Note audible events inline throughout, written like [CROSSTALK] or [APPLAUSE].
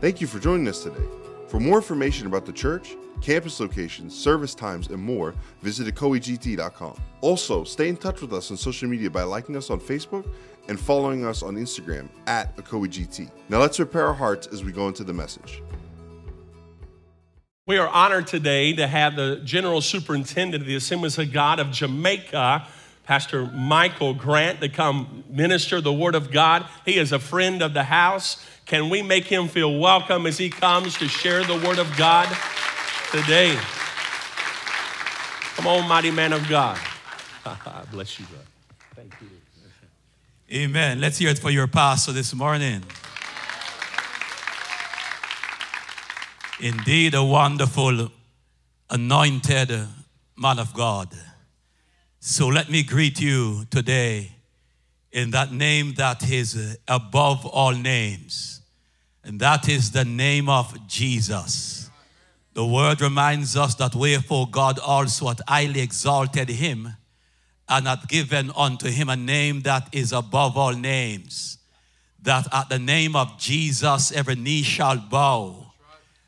Thank you for joining us today. For more information about the church, campus locations, service times, and more, visit ecoegt.com. Also, stay in touch with us on social media by liking us on Facebook and following us on Instagram at ecoegt. Now let's prepare our hearts as we go into the message. We are honored today to have the General Superintendent of the Assemblies of God of Jamaica, Pastor Michael Grant, to come minister the Word of God. He is a friend of the house. Can we make him feel welcome as he comes to share the Word of God today? Come on, mighty man of God. [LAUGHS] Bless you, brother. Thank you. Amen. Let's hear it for your pastor this morning. Indeed, a wonderful, anointed man of God. So let me greet you today in that name that is above all names, and that is the name of Jesus. The word reminds us that wherefore God also hath highly exalted him and hath given unto him a name that is above all names, that at the name of Jesus every knee shall bow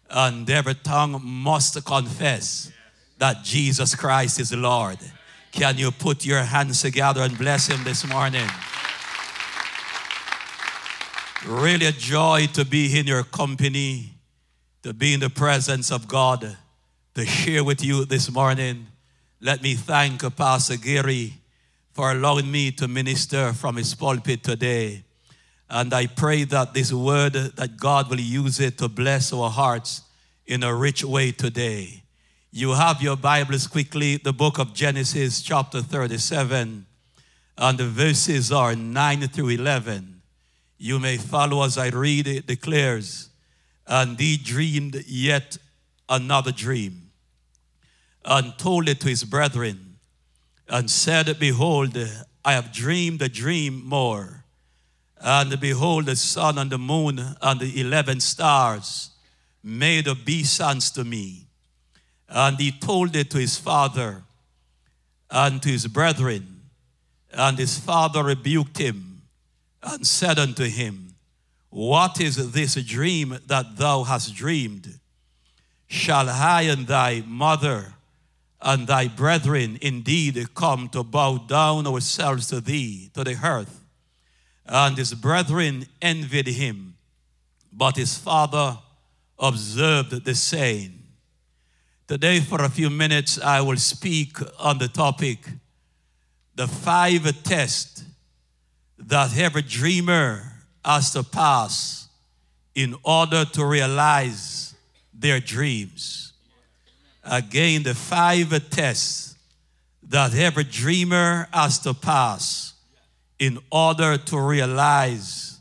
and every tongue must confess that Jesus Christ is Lord. Can you put your hands together and bless him this morning? Really a joy to be in your company, to be in the presence of God, to share with you this morning. Let me thank Pastor Gary for allowing me to minister from his pulpit today. And I pray that this word, that God will use it to bless our hearts in a rich way today. You have your Bibles quickly, the book of Genesis, chapter 37, and the verses are 9 through 11. You may follow as I read it, declares, And he dreamed yet another dream, and told it to his brethren, and said, Behold, I have dreamed a dream more. And behold, the sun and the moon and the eleven stars made obeisance to me. And he told it to his father and to his brethren. And his father rebuked him and said unto him, What is this dream that thou hast dreamed? Shall I and thy mother and thy brethren indeed come to bow down ourselves to thee, to the earth? And his brethren envied him, but his father observed the saying. Today, for a few minutes, I will speak on the topic the five tests that every dreamer has to pass in order to realize their dreams. Again, the five tests that every dreamer has to pass in order to realize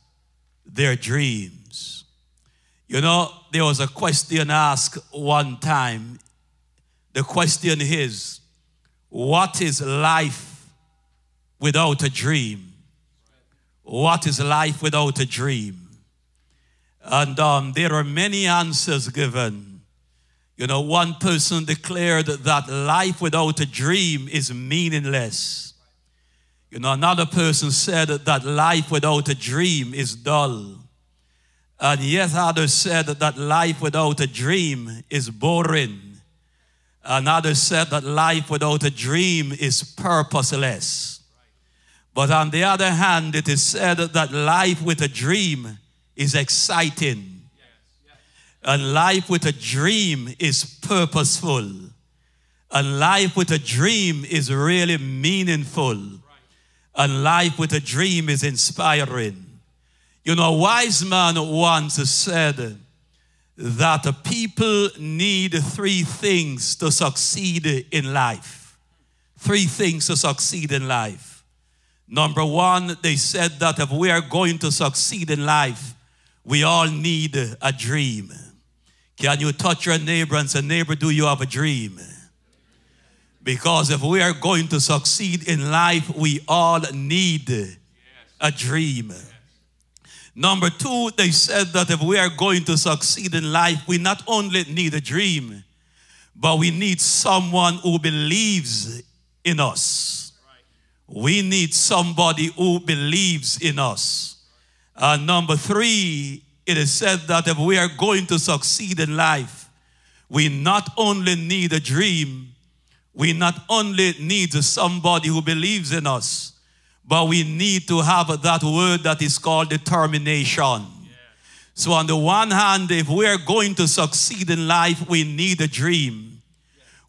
their dreams. You know, there was a question asked one time. The question is, what is life without a dream? What is life without a dream? And um, there are many answers given. You know, one person declared that life without a dream is meaningless. You know, another person said that life without a dream is dull. And yet others said that life without a dream is boring. And others said that life without a dream is purposeless. But on the other hand, it is said that life with a dream is exciting. And life with a dream is purposeful. And life with a dream is really meaningful. And life with a dream is inspiring. You know, a wise man once said that people need three things to succeed in life. Three things to succeed in life. Number one, they said that if we are going to succeed in life, we all need a dream. Can you touch your neighbor and say, Neighbor, do you have a dream? Because if we are going to succeed in life, we all need a dream. Number two, they said that if we are going to succeed in life, we not only need a dream, but we need someone who believes in us. We need somebody who believes in us. Uh, number three, it is said that if we are going to succeed in life, we not only need a dream, we not only need somebody who believes in us, but we need to have that word that is called determination. So, on the one hand, if we are going to succeed in life, we need a dream.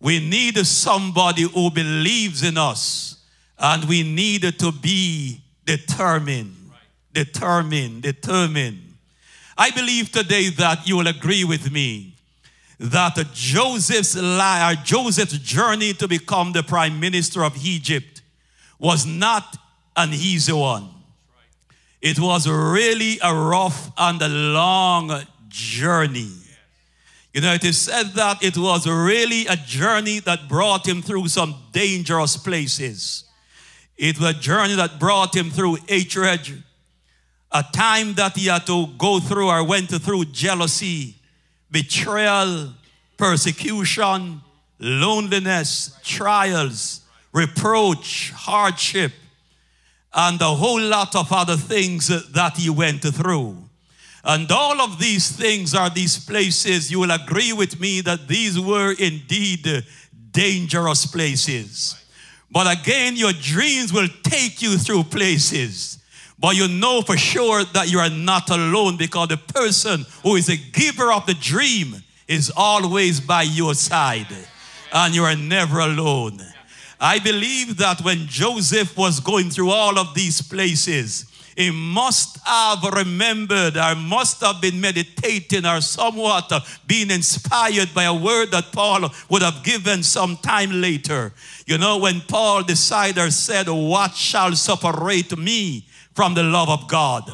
We need somebody who believes in us, and we need to be determined. Determined, determined. I believe today that you will agree with me that Joseph's life, uh, Joseph's journey to become the prime minister of Egypt was not an easy one. It was really a rough and a long journey. You know, it is said that it was really a journey that brought him through some dangerous places. It was a journey that brought him through hatred, a time that he had to go through or went through jealousy, betrayal, persecution, loneliness, trials, reproach, hardship, and a whole lot of other things that he went through. And all of these things are these places, you will agree with me that these were indeed dangerous places. But again, your dreams will take you through places. But you know for sure that you are not alone because the person who is a giver of the dream is always by your side. And you are never alone. I believe that when Joseph was going through all of these places, he must have remembered or must have been meditating or somewhat being inspired by a word that Paul would have given some time later. You know, when Paul decided said, What shall separate me from the love of God?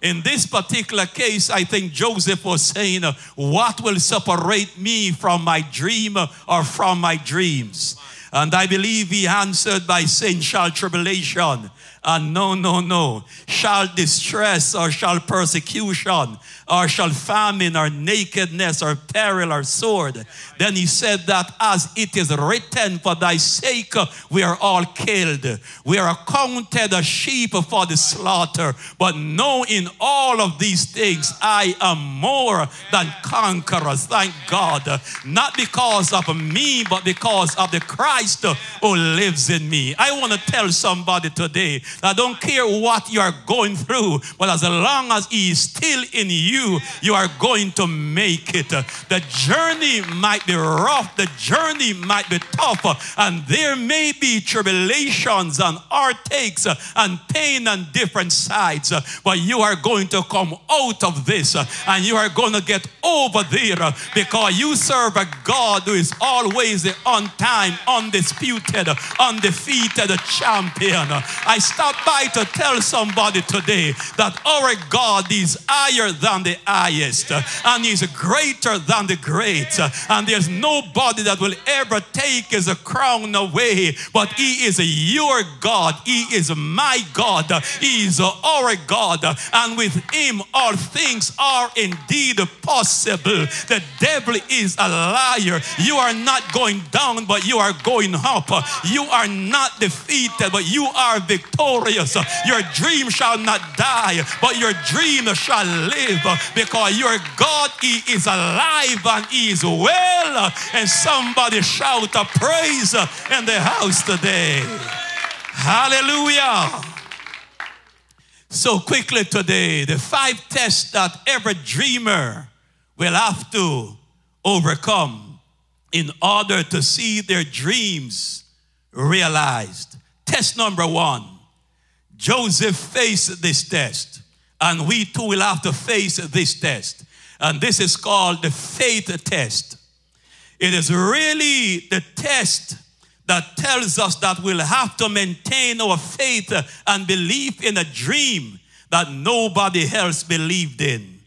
In this particular case, I think Joseph was saying, What will separate me from my dream or from my dreams? And I believe he answered by saying, Shall tribulation and no, no, no, shall distress or shall persecution or shall famine or nakedness or peril or sword. Then he said that as it is written, for thy sake uh, we are all killed. We are accounted as sheep for the slaughter. But know in all of these things I am more than conquerors. Thank God. Not because of me, but because of the Christ who lives in me. I want to tell somebody today I don't care what you are going through, but as long as He is still in you, you are going to make it. The journey might be rough, the journey might be tough, and there may be tribulations and heartaches and pain on different sides, but you are going to come out of this and you are going to get over there because you serve a God who is always the on time, undisputed, undefeated champion. I stop by to tell somebody today that our God is higher than the highest and He's greater than the great. And there's nobody that will ever take His crown away, but He is your God. He is my God. He is our God. And with Him, all things are indeed possible. The devil is a liar. You are not going down, but you are going up. You are not defeated, but you are victorious. Your dream shall not die, but your dream shall live because your God, He is alive and He is well. And somebody shout a praise in the house today. Hallelujah. So quickly today, the five tests that every dreamer will have to overcome in order to see their dreams realized. Test number one Joseph faced this test, and we too will have to face this test. And this is called the faith test. It is really the test that tells us that we'll have to maintain our faith and belief in a dream that nobody else believed in.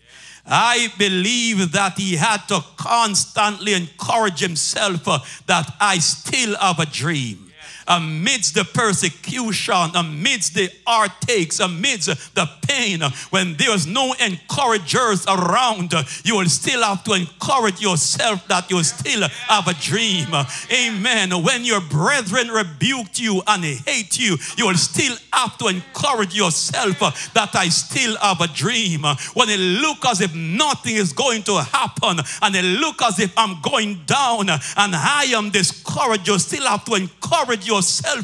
I believe that he had to constantly encourage himself that I still have a dream. Amidst the persecution, amidst the heartaches, amidst the pain, when there's no encouragers around, you will still have to encourage yourself that you still have a dream. Amen. When your brethren rebuked you and hate you, you will still have to encourage yourself that I still have a dream. When it look as if nothing is going to happen and it look as if I'm going down and I am discouraged, you still have to encourage yourself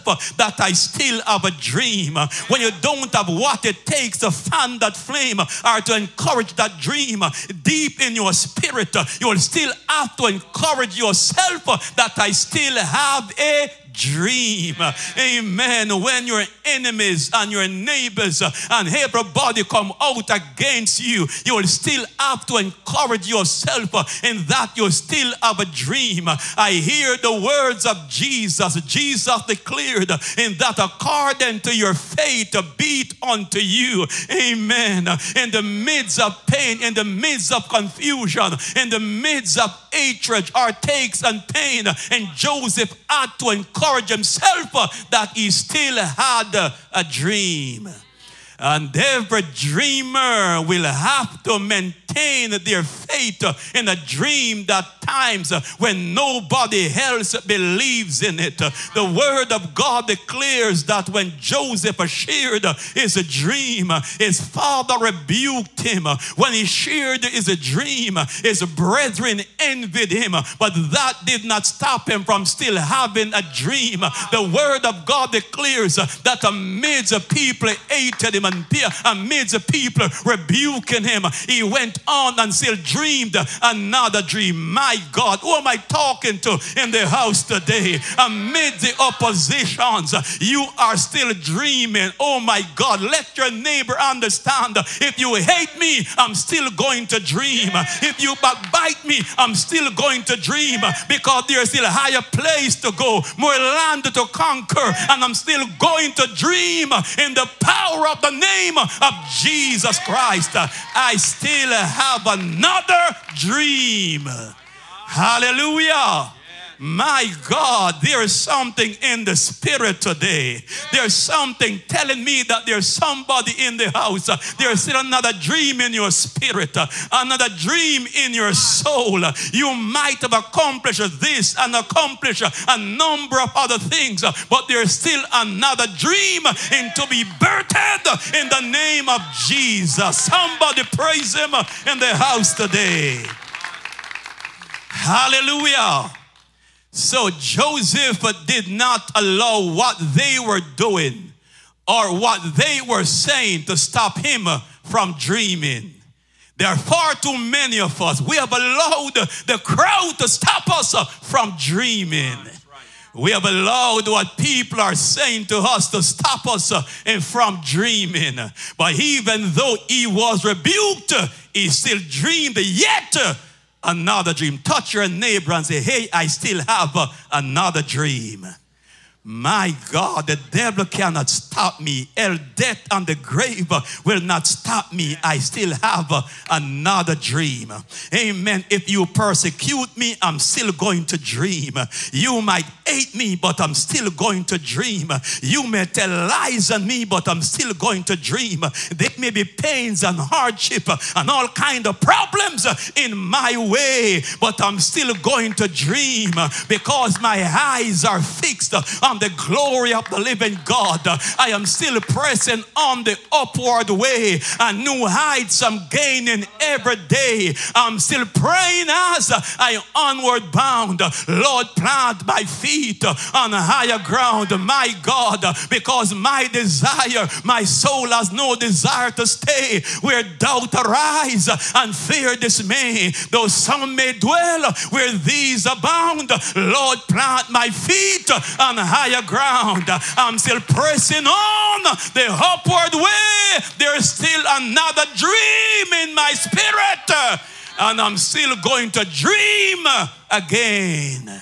Uh, that I still have a dream. When you don't have what it takes to fan that flame or to encourage that dream deep in your spirit, uh, you will still have to encourage yourself uh, that I still have a dream. Amen. When your enemies and your neighbors and everybody come out against you, you will still have to encourage yourself in that you still have a dream. I hear the words of Jesus. Jesus declared in that according to your faith be it unto you. Amen. In the midst of pain, in the midst of confusion, in the midst of hatred, heartaches, and pain, and Joseph had to encourage encourage himself uh, that he still had uh, a dream. And every dreamer will have to maintain their faith in a dream that times when nobody else believes in it. The word of God declares that when Joseph shared his dream, his father rebuked him. When he shared his dream, his brethren envied him, but that did not stop him from still having a dream. The word of God declares that amidst people hated him and amidst the people rebuking him, he went on and still dreamed another dream. My God, who am I talking to in the house today? Amid the oppositions, you are still dreaming. Oh my God, let your neighbor understand. If you hate me, I'm still going to dream. If you backbite me, I'm still going to dream because there's still a higher place to go, more land to conquer, and I'm still going to dream in the power of the name of Jesus Christ, uh, I still have another dream. Hallelujah. My God, there is something in the spirit today. There's something telling me that there's somebody in the house. There's still another dream in your spirit, another dream in your soul. You might have accomplished this and accomplished a number of other things, but there's still another dream and to be birthed in the name of Jesus. Somebody praise him in the house today. Hallelujah. So Joseph did not allow what they were doing or what they were saying to stop him from dreaming. There are far too many of us. We have allowed the crowd to stop us from dreaming. We have allowed what people are saying to us to stop us from dreaming. But even though he was rebuked, he still dreamed. Yet another dream. Touch your neighbor and say, Hey, I still have uh, another dream. My God, the devil cannot stop me. El death and the grave will not stop me. I still have another dream. Amen. If you persecute me, I'm still going to dream. You might hate me, but I'm still going to dream. You may tell lies on me, but I'm still going to dream. There may be pains and hardship and all kind of problems in my way, but I'm still going to dream because my eyes are fixed on the glory of the living God. I am still pressing on the upward way and new heights I'm gaining every day. I'm still praying as I onward bound. Lord, plant my feet on higher ground, my God, because my desire, my soul has no desire to stay where doubt arise and fear dismay. Though some may dwell where these abound, Lord, plant my feet on a higher ground. I'm still pressing on the upward way. There's still another dream in my spirit, and I'm still going to dream again.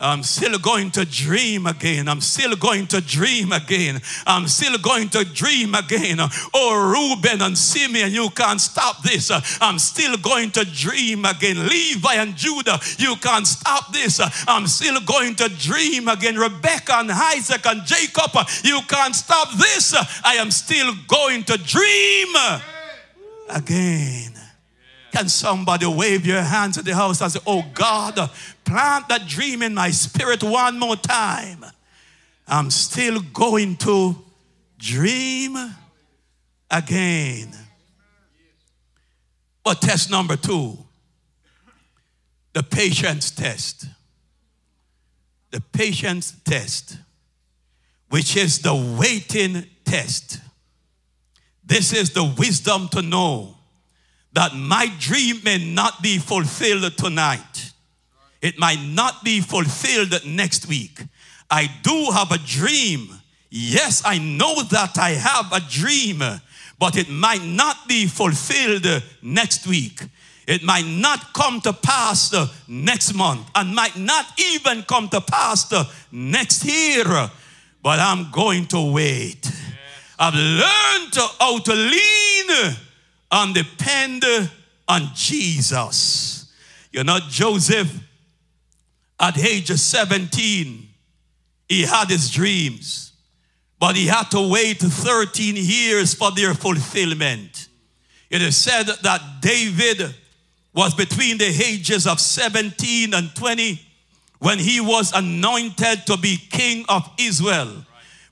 I'm still going to dream again. I'm still going to dream again. I'm still going to dream again. Oh, Reuben and Simeon, you can't stop this. I'm still going to dream again. Levi and Judah, you can't stop this. I'm still going to dream again. Rebecca and Isaac and Jacob, you can't stop this. I am still going to dream again. Can somebody wave your hands at the house and say, Oh God, plant that dream in my spirit one more time? I'm still going to dream again. But test number two the patience test. The patience test, which is the waiting test. This is the wisdom to know that my dream may not be fulfilled tonight. It might not be fulfilled next week. I do have a dream. Yes, I know that I have a dream, but it might not be fulfilled next week. It might not come to pass next month and might not even come to pass next year, but I'm going to wait. I've learned how to lean and depend on Jesus. You're not Joseph, at age of 17, he had his dreams, but he had to wait 13 years for their fulfillment. It is said that David was between the ages of 17 and 20 when he was anointed to be king of Israel.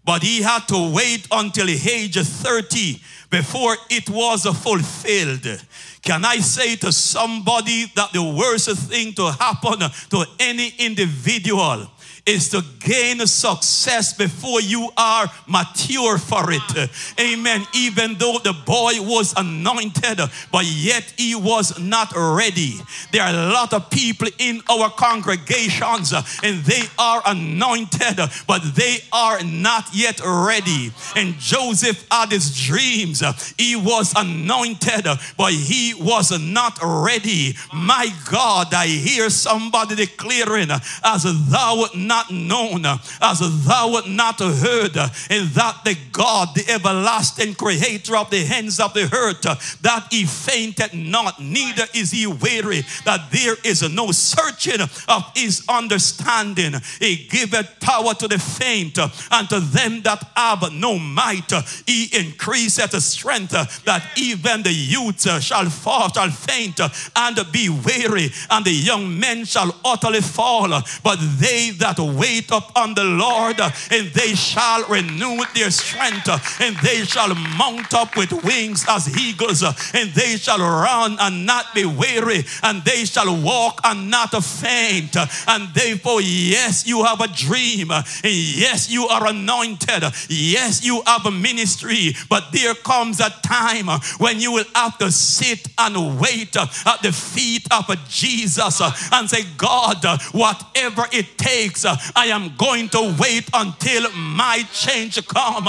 But he had to wait until age 30 before it was fulfilled. Can I say to somebody that the worst thing to happen to any individual is to gain success before you are mature for it. Amen. Even though the boy was anointed, but yet he was not ready. There are a lot of people in our congregations and they are anointed, but they are not yet ready. And Joseph had his dreams. He was anointed, but he was not ready. My God, I hear somebody declaring, as thou not not known, as thou not heard, and that the God, the everlasting creator of the hands of the earth, that he fainted not, neither is he weary, that there is no searching of his understanding. He giveth power to the faint, and to them that have no might, he increaseth strength, that even the youth shall fall, shall faint, and be weary, and the young men shall utterly fall. But they that wait upon the Lord, and they shall renew their strength, and they shall mount up with wings as eagles, and they shall run and not be weary, and they shall walk and not faint. And therefore, yes, you have a dream, and yes, you are anointed, yes, you have a ministry, but there comes a time when you will have to sit and wait at the feet of Jesus and say, God, whatever it takes, I am going to wait until my change come.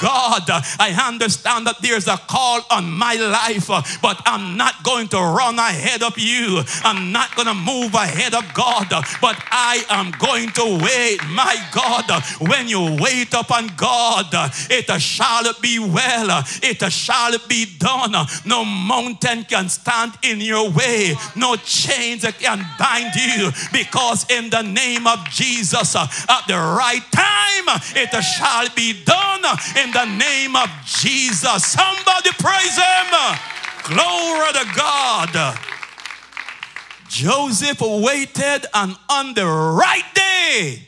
God, I understand that there's a call on my life, but I'm not going to run ahead of you. I'm not going to move ahead of God, but I am going to wait. My God, when you wait upon God, it shall be well. It shall be done. No mountain can stand in your way. No chains can bind you because in the name of Jesus, Uh, at the right time, it shall be done in the name of Jesus. Somebody praise him. Glory to God. Joseph waited, and on the right day,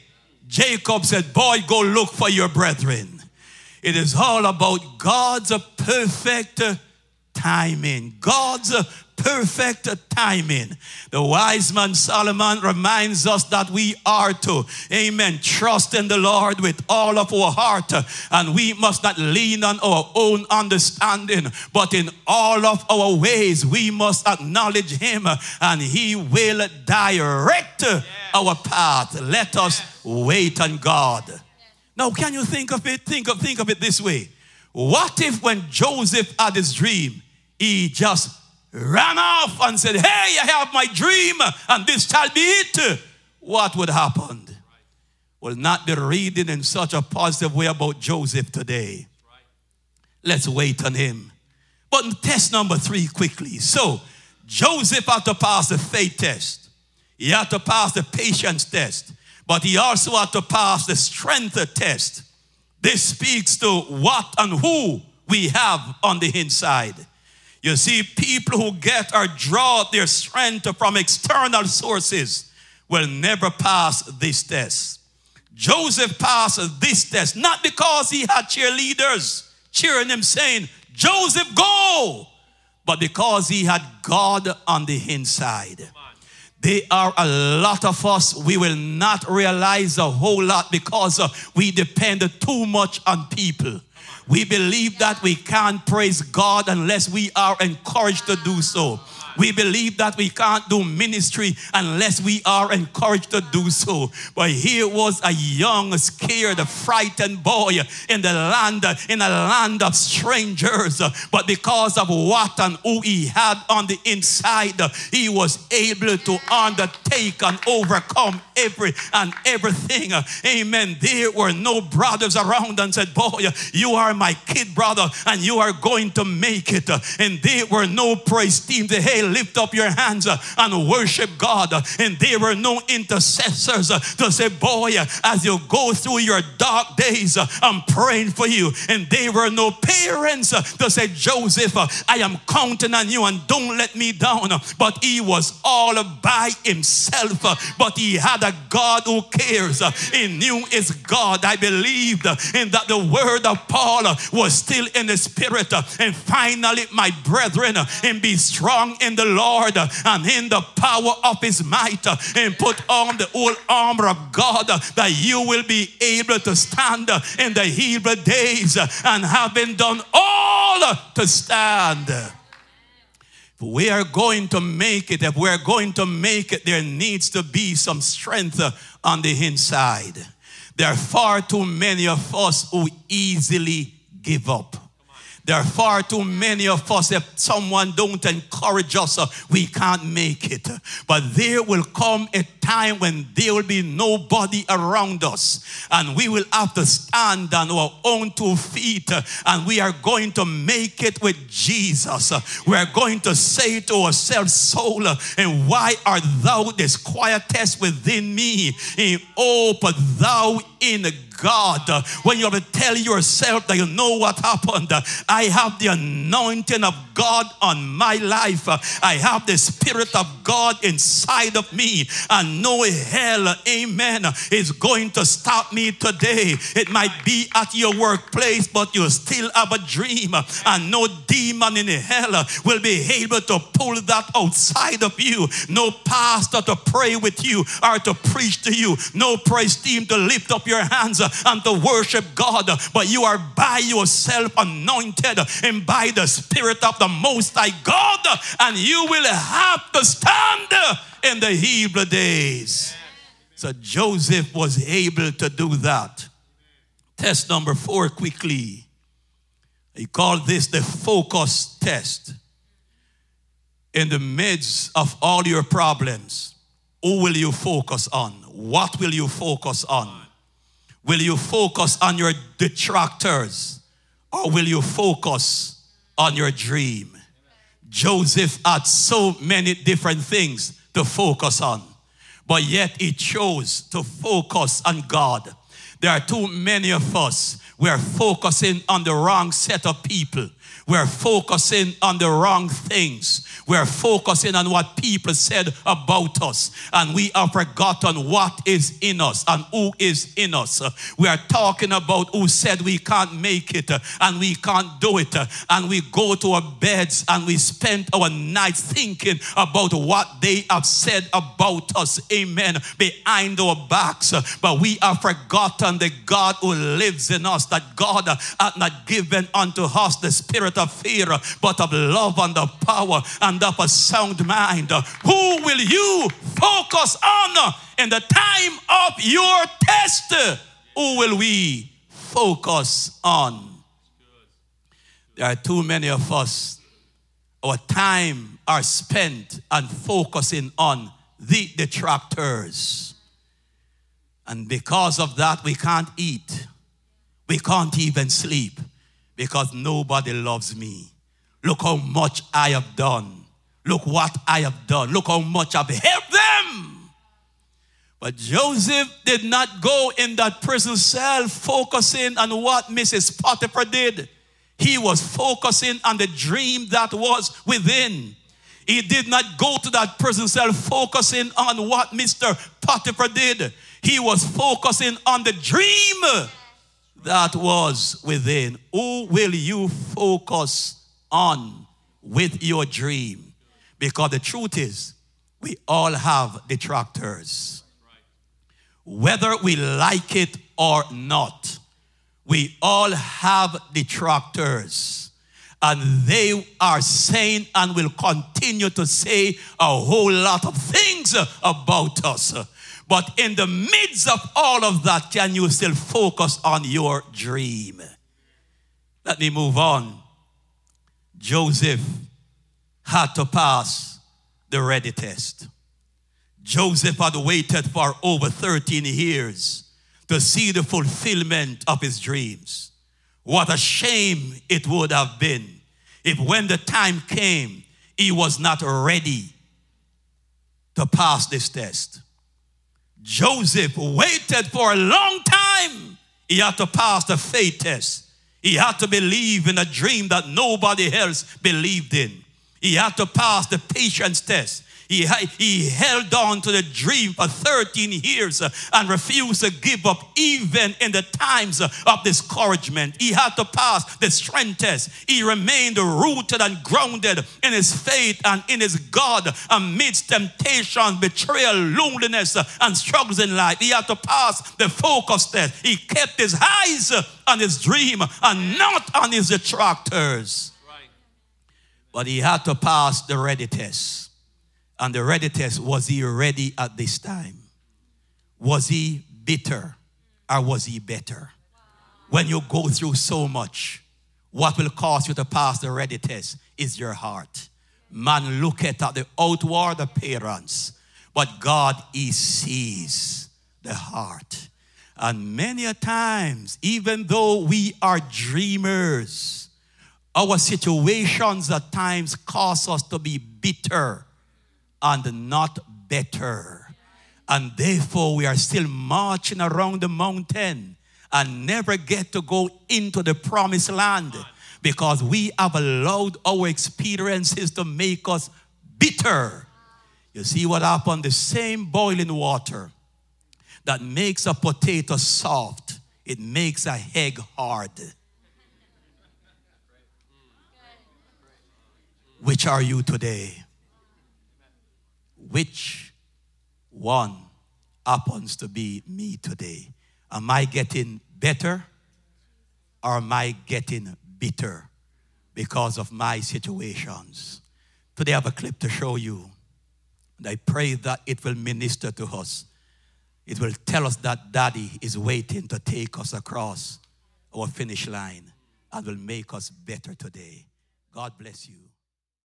Jacob said, Boy, go look for your brethren. It is all about God's perfect timing. God's perfect timing. The wise man Solomon reminds us that we are to, amen, trust in the Lord with all of our heart. And we must not lean on our own understanding, but in all of our ways, we must acknowledge Him and He will direct yeah. our path. Let us wait on God. Now, can you think of it? Think of, think of it this way. What if when Joseph had his dream, he just ran off and said, Hey, I have my dream, and this shall be it, what would happen? will not be reading in such a positive way about Joseph today. Let's wait on him. But test number three quickly. So, Joseph had to pass the faith test, he had to pass the patience test, but he also had to pass the strength test. This speaks to what and who we have on the inside. You see, people who get or draw their strength from external sources will never pass this test. Joseph passed this test not because he had cheerleaders cheering him saying, Joseph, go, but because he had God on the inside. There are a lot of us, we will not realize a whole lot because uh, we depend too much on people. We believe that we can't praise God unless we are encouraged to do so. We believe that we can't do ministry unless we are encouraged to do so. But here was a young, scared, frightened boy in the land, in a land of strangers. But because of what and who he had on the inside, he was able to undertake and overcome every and everything. Amen. There were no brothers around and said, Boy, you are my kid brother, and you are going to make it. And there were no praise teams. Hey, lift up your hands and worship God. And there were no intercessors to say, Boy, as you go through your dark days, I'm praying for you. And there were no parents to say, Joseph, I am counting on you and don't let me down. But he was all by himself. But he had a God who cares. He knew his God. I believed in that the word of Paul was still in the spirit. And finally, my brethren, and be strong in the Lord and in the power of his might and put on the whole armor of God that you will be able to stand in the evil days and having done all to stand. We are going to make it, if we're going to make it, there needs to be some strength on the inside. There are far too many of us who easily give up. There are far too many of us, if someone don't encourage us, uh, we can't make it. But there will come a time when there will be nobody around us and we will have to stand on our own two feet and we are going to make it with Jesus. We are going to say to ourselves, soul, and why art thou disquietest within me? And, oh, but thou in God. When you have to tell yourself that you know what happened, I have the anointing of God on my life. I have the Spirit of God inside of me, and no hell, amen, is going to stop me today. It might be at your workplace, but you still have a dream, and no demon in hell will be able to pull that outside of you. No pastor to pray with you or to preach to you, no praise team to lift up your hands and to worship God, but you are by yourself anointed and by the Spirit of the Most High God, and you will have to stand in the Hebrew days. So Joseph was able to do that. Test number four, quickly. He called this the focus test. In the midst of all your problems, who will you focus on? What will you focus on? Will you focus on your detractors or will you focus on your dream? Joseph had so many different things to focus on, but yet he chose to focus on God. There are too many of us, we are focusing on the wrong set of people. We're focusing on the wrong things. We're focusing on what people said about us. And we have forgotten what is in us and who is in us. We are talking about who said we can't make it and we can't do it. And we go to our beds and we spend our nights thinking about what they have said about us. Amen. Behind our backs. But we have forgotten the God who lives in us, that God hath not given unto us the spirit spirit of fear, but of love and of power and of a sound mind. Who will you focus on in the time of your test? Who will we focus on? There are too many of us. Our time are spent on focusing on the detractors. And because of that, we can't eat. We can't even sleep because nobody loves me. Look how much I have done. Look what I have done. Look how much I've helped them. But Joseph did not go in that prison cell focusing on what Mrs. Potiphar did. He was focusing on the dream that was within. He did not go to that prison cell focusing on what Mr. Potiphar did. He was focusing on the dream that was within. Who will you focus on with your dream? Because the truth is, we all have detractors. Whether we like it or not, we all have detractors. And they are saying and will continue to say a whole lot of things about us. But in the midst of all of that, can you still focus on your dream? Let me move on. Joseph had to pass the ready test. Joseph had waited for over 13 years to see the fulfillment of his dreams. What a shame it would have been if, when the time came, he was not ready to pass this test. Joseph waited for a long time. He had to pass the faith test. He had to believe in a dream that nobody else believed in. He had to pass the patience test. He, he held on to the dream for 13 years uh, and refused to give up even in the times of discouragement. He had to pass the strength test. He remained rooted and grounded in his faith and in his God amidst temptation, betrayal, loneliness, and struggles in life. He had to pass the focus test. He kept his eyes on his dream and not on his detractors. But he had to pass the ready test. And the ready test was he ready at this time? Was he bitter or was he better? When you go through so much, what will cause you to pass the ready test is your heart. Man looketh at the outward appearance, but God he sees the heart. And many a times, even though we are dreamers, our situations at times cause us to be bitter and not better. And therefore, we are still marching around the mountain and never get to go into the promised land because we have allowed our experiences to make us bitter. You see what happened? The same boiling water that makes a potato soft, it makes a egg hard. Which are you today? Which one happens to be me today? Am I getting better or am I getting bitter because of my situations? Today I have a clip to show you. And I pray that it will minister to us. It will tell us that Daddy is waiting to take us across our finish line and will make us better today. God bless you.